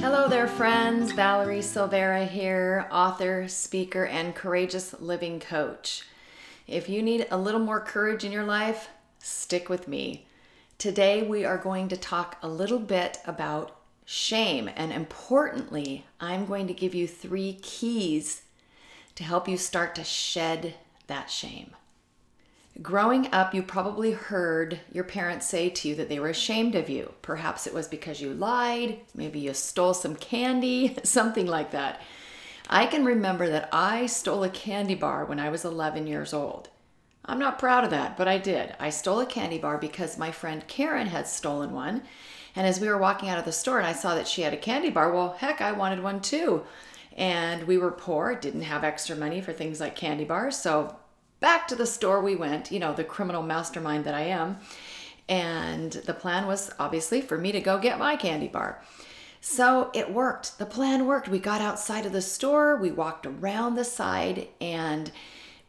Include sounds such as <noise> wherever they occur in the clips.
Hello there, friends. Valerie Silveira here, author, speaker, and courageous living coach. If you need a little more courage in your life, stick with me. Today, we are going to talk a little bit about shame, and importantly, I'm going to give you three keys to help you start to shed that shame. Growing up, you probably heard your parents say to you that they were ashamed of you. Perhaps it was because you lied, maybe you stole some candy, <laughs> something like that. I can remember that I stole a candy bar when I was 11 years old. I'm not proud of that, but I did. I stole a candy bar because my friend Karen had stolen one. And as we were walking out of the store and I saw that she had a candy bar, well, heck, I wanted one too. And we were poor, didn't have extra money for things like candy bars. So back to the store we went, you know, the criminal mastermind that I am. And the plan was obviously for me to go get my candy bar. So it worked. The plan worked. We got outside of the store, we walked around the side, and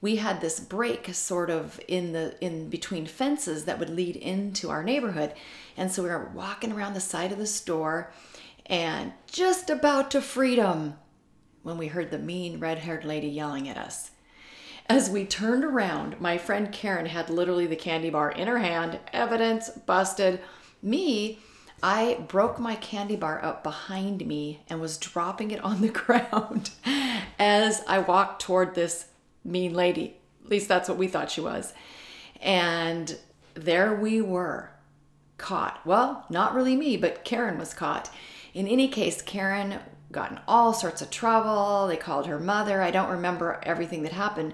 we had this break sort of in the in between fences that would lead into our neighborhood. And so we were walking around the side of the store and just about to freedom when we heard the mean red-haired lady yelling at us. As we turned around, my friend Karen had literally the candy bar in her hand, evidence busted. Me, I broke my candy bar up behind me and was dropping it on the <laughs> ground as I walked toward this mean lady. At least that's what we thought she was. And there we were, caught. Well, not really me, but Karen was caught. In any case, Karen got in all sorts of trouble. They called her mother. I don't remember everything that happened.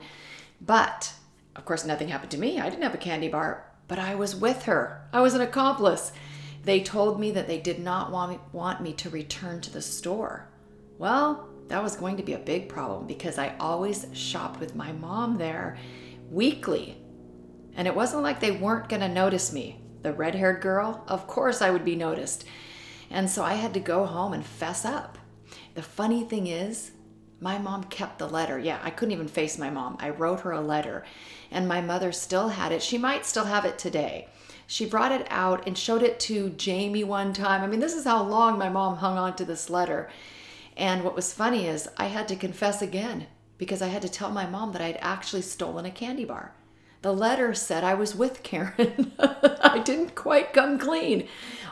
But of course, nothing happened to me. I didn't have a candy bar, but I was with her. I was an accomplice. They told me that they did not want me, want me to return to the store. Well, that was going to be a big problem because I always shopped with my mom there weekly. And it wasn't like they weren't going to notice me. The red haired girl, of course I would be noticed. And so I had to go home and fess up. The funny thing is, my mom kept the letter. Yeah, I couldn't even face my mom. I wrote her a letter, and my mother still had it. She might still have it today. She brought it out and showed it to Jamie one time. I mean, this is how long my mom hung on to this letter. And what was funny is I had to confess again because I had to tell my mom that I had actually stolen a candy bar. The letter said I was with Karen. <laughs> I didn't quite come clean.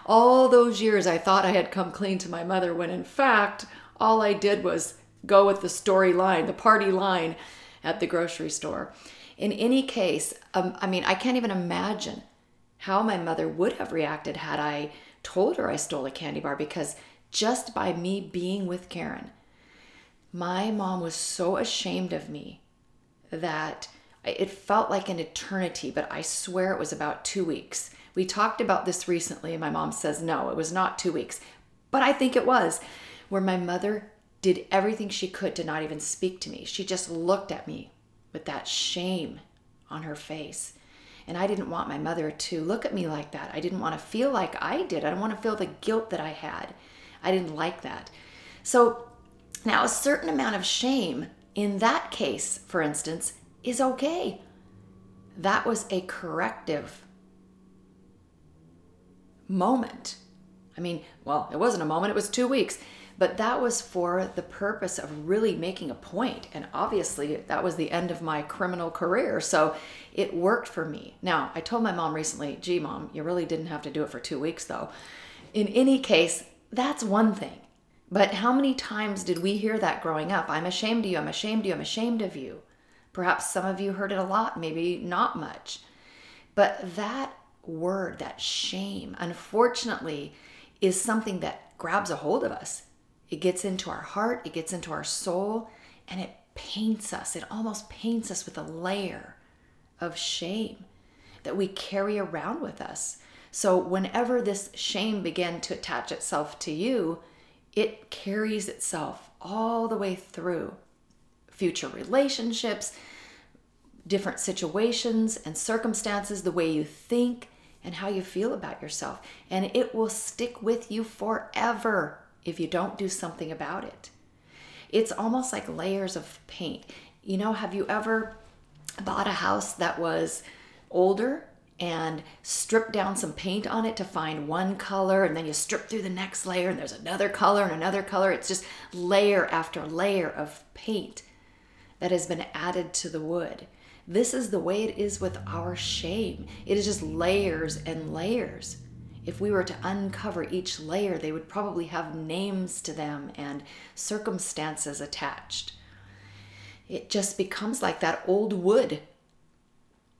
All those years I thought I had come clean to my mother when in fact all I did was go with the story line, the party line at the grocery store. In any case, um, I mean, I can't even imagine how my mother would have reacted had I told her I stole a candy bar because just by me being with Karen, my mom was so ashamed of me that it felt like an eternity, but I swear it was about two weeks. We talked about this recently, and my mom says no, it was not two weeks, but I think it was, where my mother did everything she could to not even speak to me. She just looked at me with that shame on her face. And I didn't want my mother to look at me like that. I didn't want to feel like I did. I didn't want to feel the guilt that I had. I didn't like that. So now a certain amount of shame in that case, for instance, is okay. That was a corrective moment. I mean, well, it wasn't a moment, it was two weeks. But that was for the purpose of really making a point. And obviously, that was the end of my criminal career. So it worked for me. Now, I told my mom recently, gee, mom, you really didn't have to do it for two weeks, though. In any case, that's one thing. But how many times did we hear that growing up? I'm ashamed of you, I'm ashamed of you, I'm ashamed of you. Perhaps some of you heard it a lot, maybe not much. But that word, that shame, unfortunately, is something that grabs a hold of us. It gets into our heart, it gets into our soul, and it paints us. It almost paints us with a layer of shame that we carry around with us. So, whenever this shame began to attach itself to you, it carries itself all the way through future relationships, different situations and circumstances, the way you think and how you feel about yourself. And it will stick with you forever if you don't do something about it. It's almost like layers of paint. You know, have you ever bought a house that was older? and strip down some paint on it to find one color and then you strip through the next layer and there's another color and another color it's just layer after layer of paint that has been added to the wood this is the way it is with our shame it is just layers and layers if we were to uncover each layer they would probably have names to them and circumstances attached it just becomes like that old wood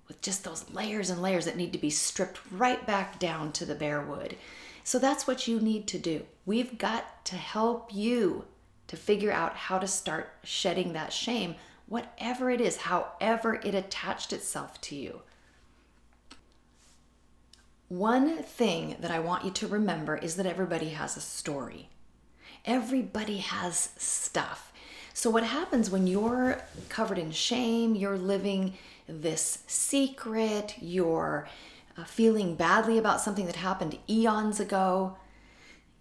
with just those layers and layers that need to be stripped right back down to the bare wood. So that's what you need to do. We've got to help you to figure out how to start shedding that shame, whatever it is, however it attached itself to you. One thing that I want you to remember is that everybody has a story. Everybody has stuff. So, what happens when you're covered in shame, you're living this secret, you're uh, feeling badly about something that happened eons ago,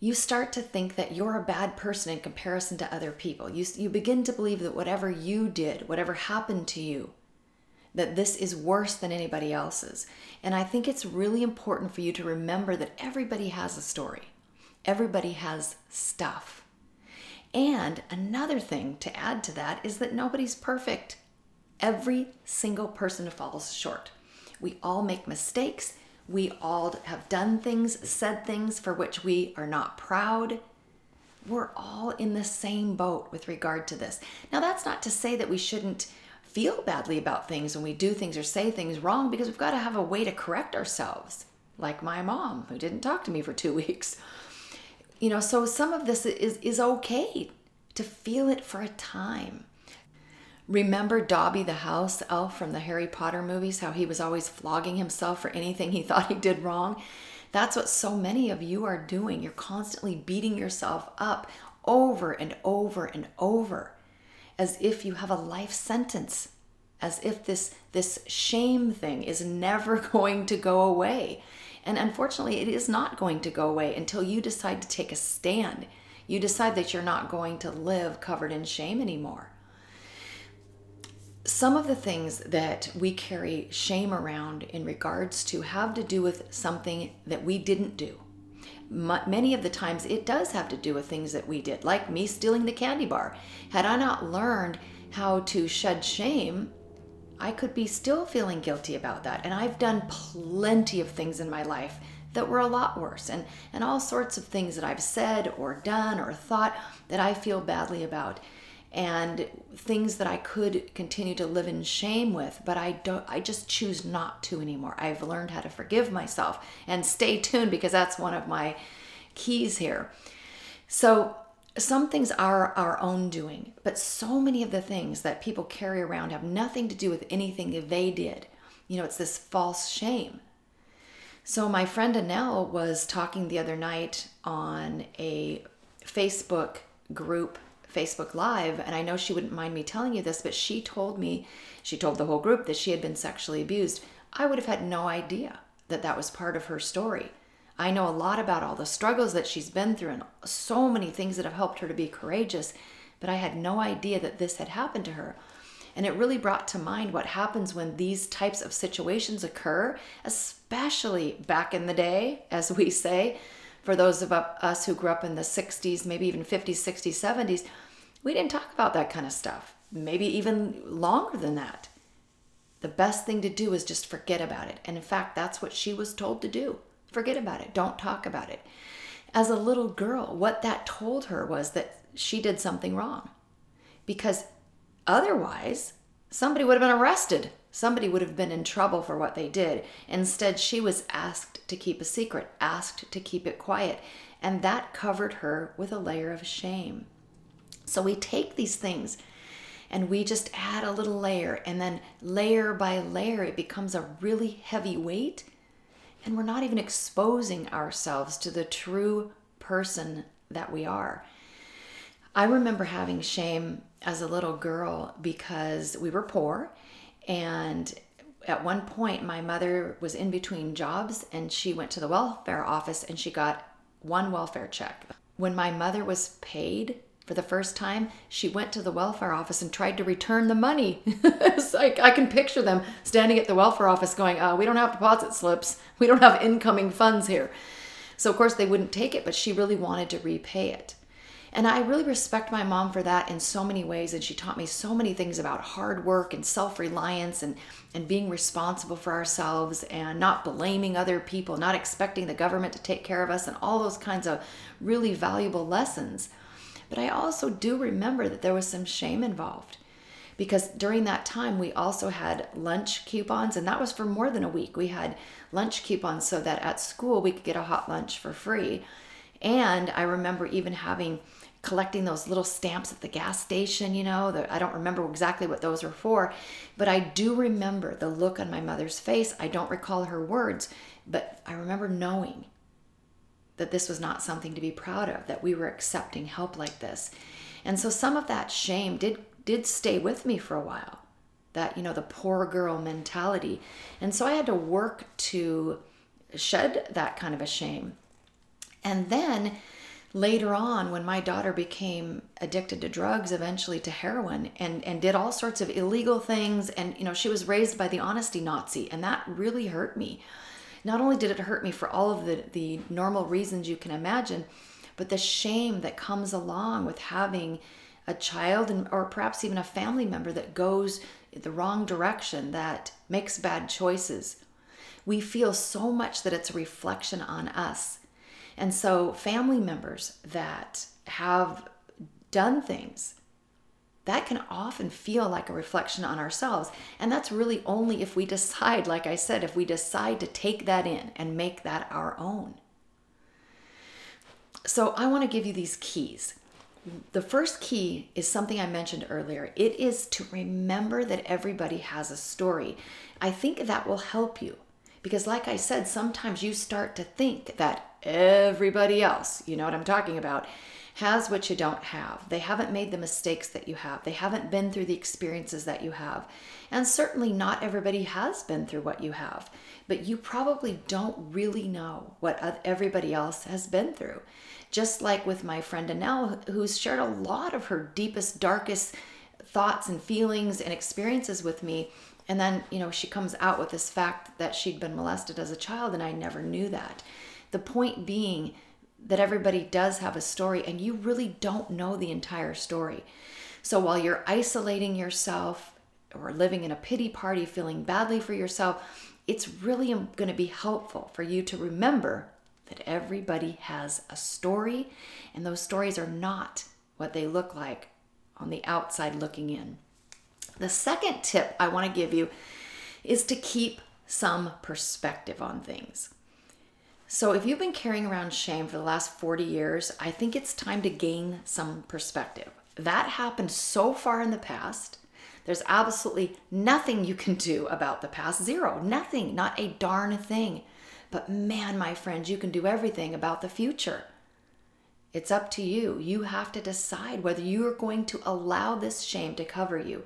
you start to think that you're a bad person in comparison to other people. You, you begin to believe that whatever you did, whatever happened to you, that this is worse than anybody else's. And I think it's really important for you to remember that everybody has a story, everybody has stuff. And another thing to add to that is that nobody's perfect. Every single person falls short. We all make mistakes. We all have done things, said things for which we are not proud. We're all in the same boat with regard to this. Now, that's not to say that we shouldn't feel badly about things when we do things or say things wrong because we've got to have a way to correct ourselves, like my mom who didn't talk to me for two <laughs> weeks. You know, so some of this is, is okay to feel it for a time. Remember Dobby the house elf from the Harry Potter movies, how he was always flogging himself for anything he <laughs> thought he did wrong? That's what so many of you are doing. You're constantly beating yourself up over and over and over as if you have a life sentence, as if this, this shame thing is never <laughs> going to go away. And unfortunately, it is not going to go away until you decide to take a stand. You decide that you're not going to live covered in shame anymore some of the things that we carry shame around in regards to have to do with something that we didn't do. Many of the times it does have to do with things that we did, like me stealing the candy bar. Had I not learned how to shed shame, I could be still feeling guilty about that. And I've done plenty of things in my life that were a lot worse, and, and all sorts of things that I've said or done or thought that I feel badly about and things that I could continue to live in shame with, but I don't I just choose not to anymore. I've learned how to forgive myself and stay tuned because that's one of my keys here. So some things are our own doing, but so many of the things that people carry around have nothing to do with anything they did. You know, it's this false shame. So my friend Anel was talking the other night on a Facebook group Facebook Live, and I know she wouldn't mind me telling you this, but she told me, she told the whole group that she had been sexually abused. I would have had no idea that that was part of her story. I know a lot about all the struggles that she's been through and so many things that have helped her to be courageous, but I had no idea that this had happened to her. And it really brought to mind what happens when these types of situations occur, especially back in the day, as we say, for those of us who grew up in the 60s, maybe even 50s, 60s, 70s we didn't talk about that kind of stuff, maybe even longer than that. The best thing to do is just forget about it. And in fact, that's what she was told to do forget about it, don't talk about it. As a little girl, what that told her was that she did something wrong. Because otherwise, somebody would have been arrested. Somebody would have been in trouble for what they did. Instead, she was asked to keep a secret, asked to keep it quiet. And that covered her with a layer of shame. So we take these things and we just add a little layer, and then layer by layer, it becomes a really heavy weight. And we're not even exposing ourselves to the true person that we are. I remember having shame as a little girl because we were poor. And at one point, my mother was in between jobs and she went to the welfare office and she got one welfare check. When my mother was paid for the first time, she went to the welfare office and tried to return the money. <laughs> it's like I can picture them standing at the welfare office going, uh, We don't have deposit slips. <laughs> We don't have incoming funds here. So, of course, they wouldn't take it, but she really wanted to repay it. And I really respect my mom for that in so many ways. And she taught me so many things about hard work and self reliance and, and being responsible for ourselves and not blaming other people, not expecting the government to take care of us, and all those kinds of really valuable lessons. But I also do remember that there was some shame involved because during that time we also had lunch coupons and that was for more than a week. We had lunch coupons so that at school we could get a hot lunch for free. And I remember even having collecting those little stamps at the gas station, you know, I don't remember exactly what those were for, but I do remember the look on my mother's face. I don't recall her words, but I remember knowing that this was not something to be proud of, that we were accepting help like this. And so some of that shame did did stay with me for a while. That, you know, the poor girl mentality. And so I had to work to shed that kind of a shame. And then later on when my daughter became addicted to drugs eventually to heroin and and did all sorts of illegal things and you know she was raised by the honesty nazi and that really hurt me not only did it hurt me for all of the the normal reasons you can imagine but the shame that comes along with having a child and or perhaps even a family member that goes the wrong direction that makes bad choices. We feel so much that it's a reflection on us. And so, family members that have done things, that can often feel like a reflection on ourselves. And that's really only if we decide, like I said, if we decide to take that in and make that our own. So, I want to give you these keys. The first key is something I mentioned earlier. It is to remember that everybody has a story. I think that will help you because, like I said, sometimes you start to think that everybody else, you know what I'm talking about, has what you don't have. They haven't made the mistakes that you have. They haven't been through the experiences that you have. And certainly not everybody has been through what you have. But you probably don't really know what everybody else has been through. Just like with my friend Anel, who's shared a lot of her deepest, darkest thoughts and feelings and experiences with me. And then, you know, she comes out with this fact that she'd been molested as a child, and I never knew that. The point being that everybody does have a story and you really don't know the entire story. So while you're isolating yourself or living in a pity party, feeling badly for yourself, it's really going to be helpful for you to remember that everybody has a story and those stories are not what they look like on the outside looking in. The second tip I want to give you is to keep some perspective on things. So, if you've been carrying around shame for the last 40 years, I think it's time to gain some perspective. That happened so far in the past. There's absolutely nothing you can do about the past. Zero. Nothing. Not a darn thing. But man, my friends, you can do everything about the future. It's up to you. You have to decide whether you are going to allow this shame to cover you.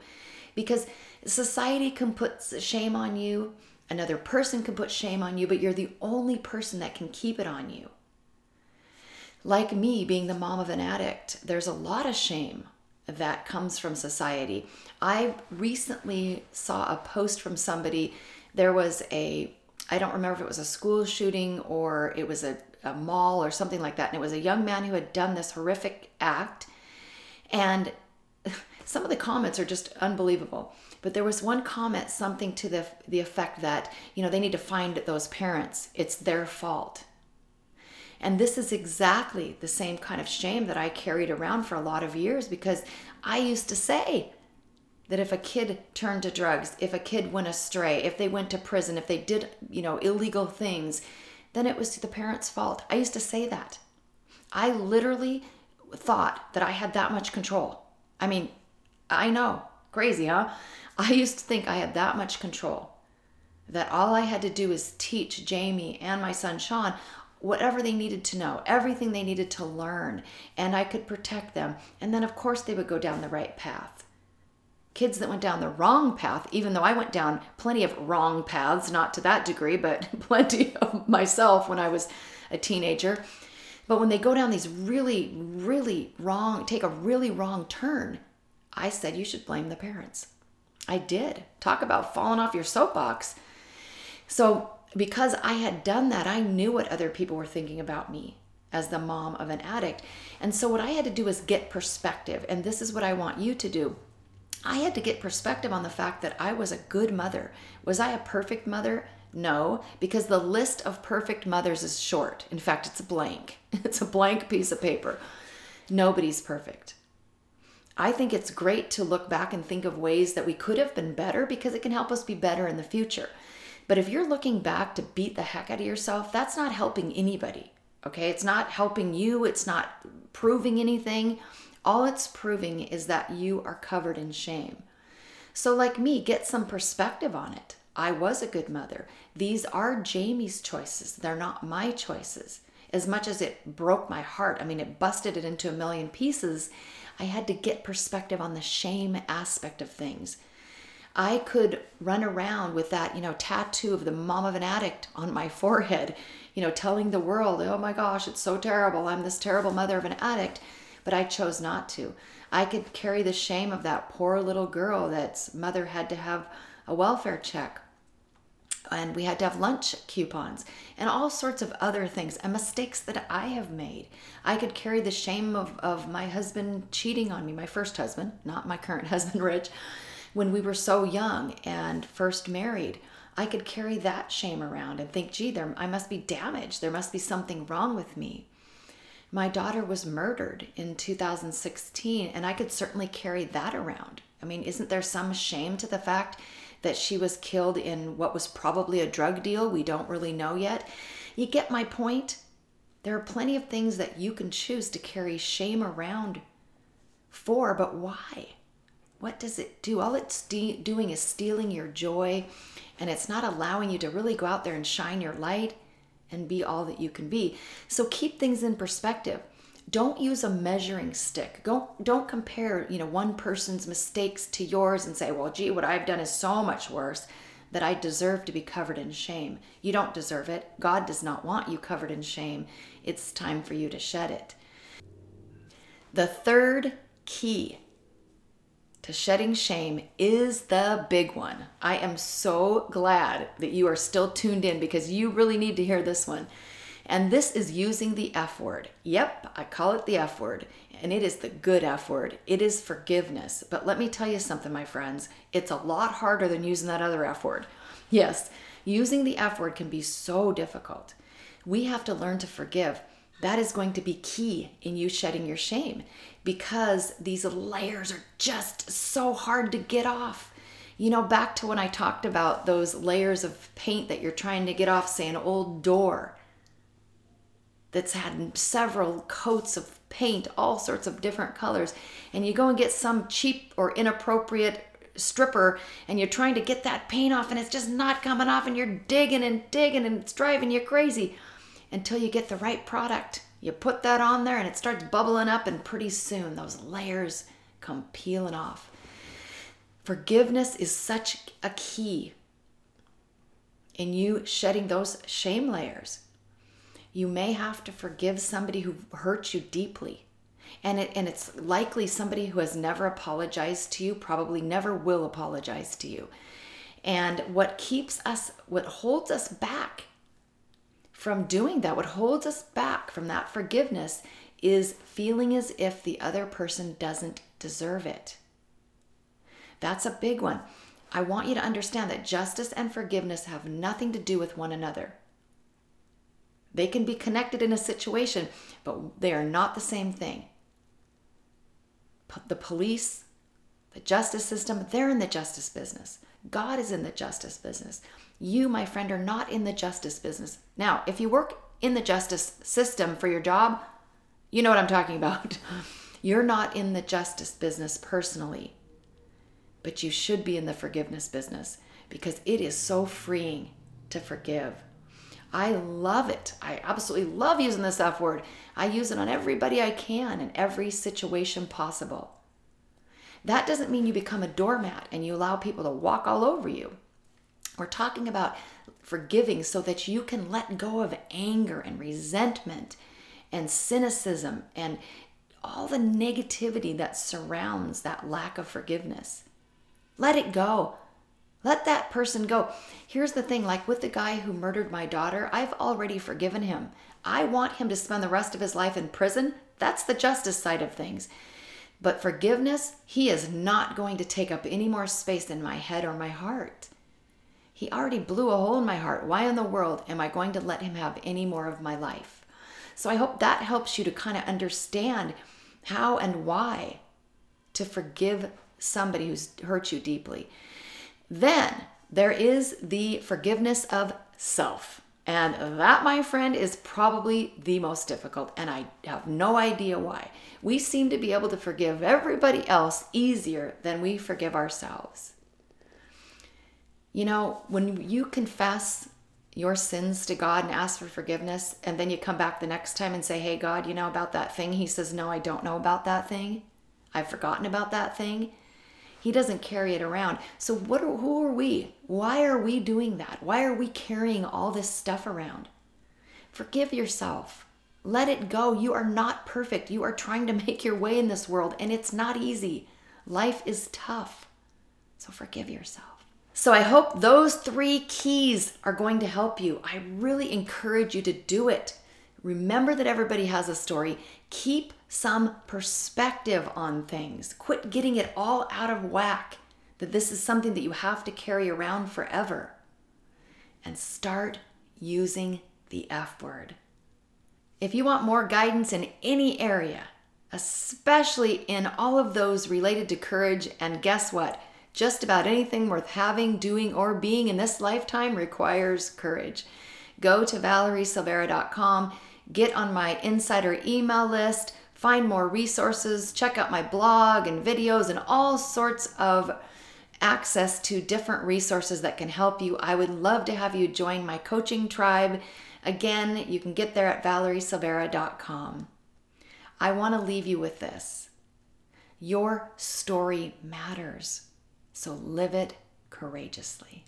Because society can put shame on you, Another person can put shame on you, but you're the only person that can keep it on you. Like me, being the mom of an addict, there's a lot of shame that comes from society. I recently saw a post from somebody. There was a, I don't remember if it was a school shooting or it was a, a mall or something like that. And it was a young man who had done this horrific act. And <laughs> some of the comments are just unbelievable. But there was one comment, something to the, the effect that, you know, they need to find those parents. It's their fault. And this is exactly the same kind of shame that I carried around for a lot of years because I used to say that if a kid turned to drugs, if a kid went astray, if they went to prison, if they did, you know, illegal things, then it was the parents' fault. I used to say that. I literally thought that I had that much control. I mean, I know, crazy, huh? I used to think I had that much control that all I had to do is teach Jamie and my son Sean whatever they needed to know, everything they needed to learn, and I could protect them. And then, of course, they would go down the right path. Kids that went down the wrong path, even though I went down plenty of wrong paths, not to that degree, but <laughs> plenty of myself when I was a teenager, But when they go down these really, really wrong, take a really wrong turn, I said you should blame the parents. I did. Talk about falling off your soapbox. So, because I had done that, I knew what other people were thinking about me as the mom of an addict. And so, what I had to do was get perspective. And this is what I want you to do. I had to get perspective on the fact that I was a good mother. Was I a perfect mother? No, because the list of perfect mothers is short. In fact, it's a blank. <laughs> It's a blank piece of paper. Nobody's perfect. I think it's great to look back and think of ways that we could have been better because it can help us be better in the future. But if you're looking back to beat the heck out of yourself, that's not helping anybody. Okay? It's not helping you, it's not proving anything. All it's proving is that you are covered in shame. So, like me, get some perspective on it. I was a good mother. These are Jamie's choices, they're not my choices. As much as it broke my heart, I mean, it busted it into a million pieces, I had to get perspective on the shame aspect of things. I could run around with that, you know, tattoo of the mom of an addict on my <laughs> forehead, you know, telling the world, oh my gosh, it's so terrible. I'm this terrible mother of an addict. But I chose not to. I could carry the shame of that poor little girl that's mother had to have a welfare check and we had to have lunch coupons and all sorts of other things and mistakes that I have made. I could carry the shame of, of my husband cheating on me, my first husband, not my current <laughs> husband, Rich, when we were so young and first married. I could carry that shame around and think, gee, there, I must be damaged. There must be something wrong with me. My daughter was murdered in 2016, and I could certainly carry that around. I mean, isn't there some shame to the fact that she was killed in what was probably a drug deal. We don't really know yet. You get my point? There are plenty of things that you can choose to carry shame around for, but why? What does it do? All it's de- doing is stealing your joy, and it's not allowing you to really go out there and shine your light and be all that you can be. So keep things in perspective don't use a measuring stick. Don't don't compare you know one person's mistakes to yours and say well gee what i've done is so much worse that i deserve to be covered in shame. You don't deserve it. God does not want you covered in shame. It's time for you to shed it. The third key to shedding shame is the big one. I am so glad that you are still tuned in because you really need to hear this one and this is using the F word. Yep, I call it the F word. And it is the good F word. It is forgiveness. But let me tell you something, my friends. It's a lot harder than using that other F word. Yes, using the F word can be so difficult. We have to learn to forgive. That is going to be key in you shedding your shame because these layers are just so hard to get off. You know, back to when I talked about those layers of paint that you're trying to get off, say, an old door that's had several coats of paint, all sorts of different colors, and you go and get some cheap or inappropriate stripper and you're trying to get that paint off and it's just not coming off and you're digging and digging and it's driving you crazy until you get the right product. You put that on there and it starts bubbling up and pretty soon those layers come peeling off. Forgiveness is such a key in you shedding those shame layers you may have to forgive somebody who hurt you deeply. And, it, and it's likely somebody who has never apologized to you, probably never will apologize to you. And what keeps us, what holds us back from doing that, what holds us back from that forgiveness is feeling as if the other person doesn't deserve it. That's a big one. I want you to understand that justice and forgiveness have nothing to do with one another. They can be connected in a situation, but they are not the same thing. The police, the justice system, they're in the justice business. God is in the justice business. You, my friend, are not in the justice business. Now, if you work in the justice system for your job, you know what I'm talking about. <laughs> You're not in the justice business personally, but you should be in the forgiveness business because it is so freeing to forgive. I love it. I absolutely love using this F word. I use it on everybody I can in every situation possible. That doesn't mean you become a doormat and you allow people to walk all over you. We're talking about forgiving so that you can let go of anger and resentment and cynicism and all the negativity that surrounds that lack of forgiveness. Let it go. Let that person go. Here's the thing like with the guy who murdered my daughter, I've already forgiven him. I want him to spend the rest of his life in prison. That's the justice side of things. But forgiveness, he is not going to take up any more space in my head or my heart. He already blew a hole in my heart. Why in the world am I going to let him have any more of my life? So I hope that helps you to kind of understand how and why to forgive somebody who's hurt you deeply. Then there is the forgiveness of self. And that, my friend, is probably the most difficult. And I have no idea why. We seem to be able to forgive everybody else easier than we forgive ourselves. You know, when you confess your sins to God and ask for forgiveness, and then you come back the next time and say, Hey, God, you know about that thing? He says, No, I don't know about that thing. I've forgotten about that thing. He doesn't carry it around. So what are, who are we? Why are we doing that? Why are we carrying all this stuff around? Forgive yourself. Let it go. You are not perfect. You are trying to <laughs> make your way in this world and it's not easy. Life is tough. So forgive yourself. So I hope those 3 keys are going to help you. I really encourage you to do it. Remember that everybody has a story. Keep some perspective on things. Quit getting it all out of whack that this is something that you have to carry around forever. And start using the F word. If you want more guidance in any area, especially in all of those related to courage, and guess what? Just about anything worth having, doing, or being in this lifetime requires courage. Go to valeriesilveira.com, get on my insider email list find more resources, check out my blog and videos, and all sorts of access to different resources that can help you. I would love to have you join my coaching tribe. Again, you can get there at valeriesilveira.com. I want to leave you with this your story matters, so live it courageously.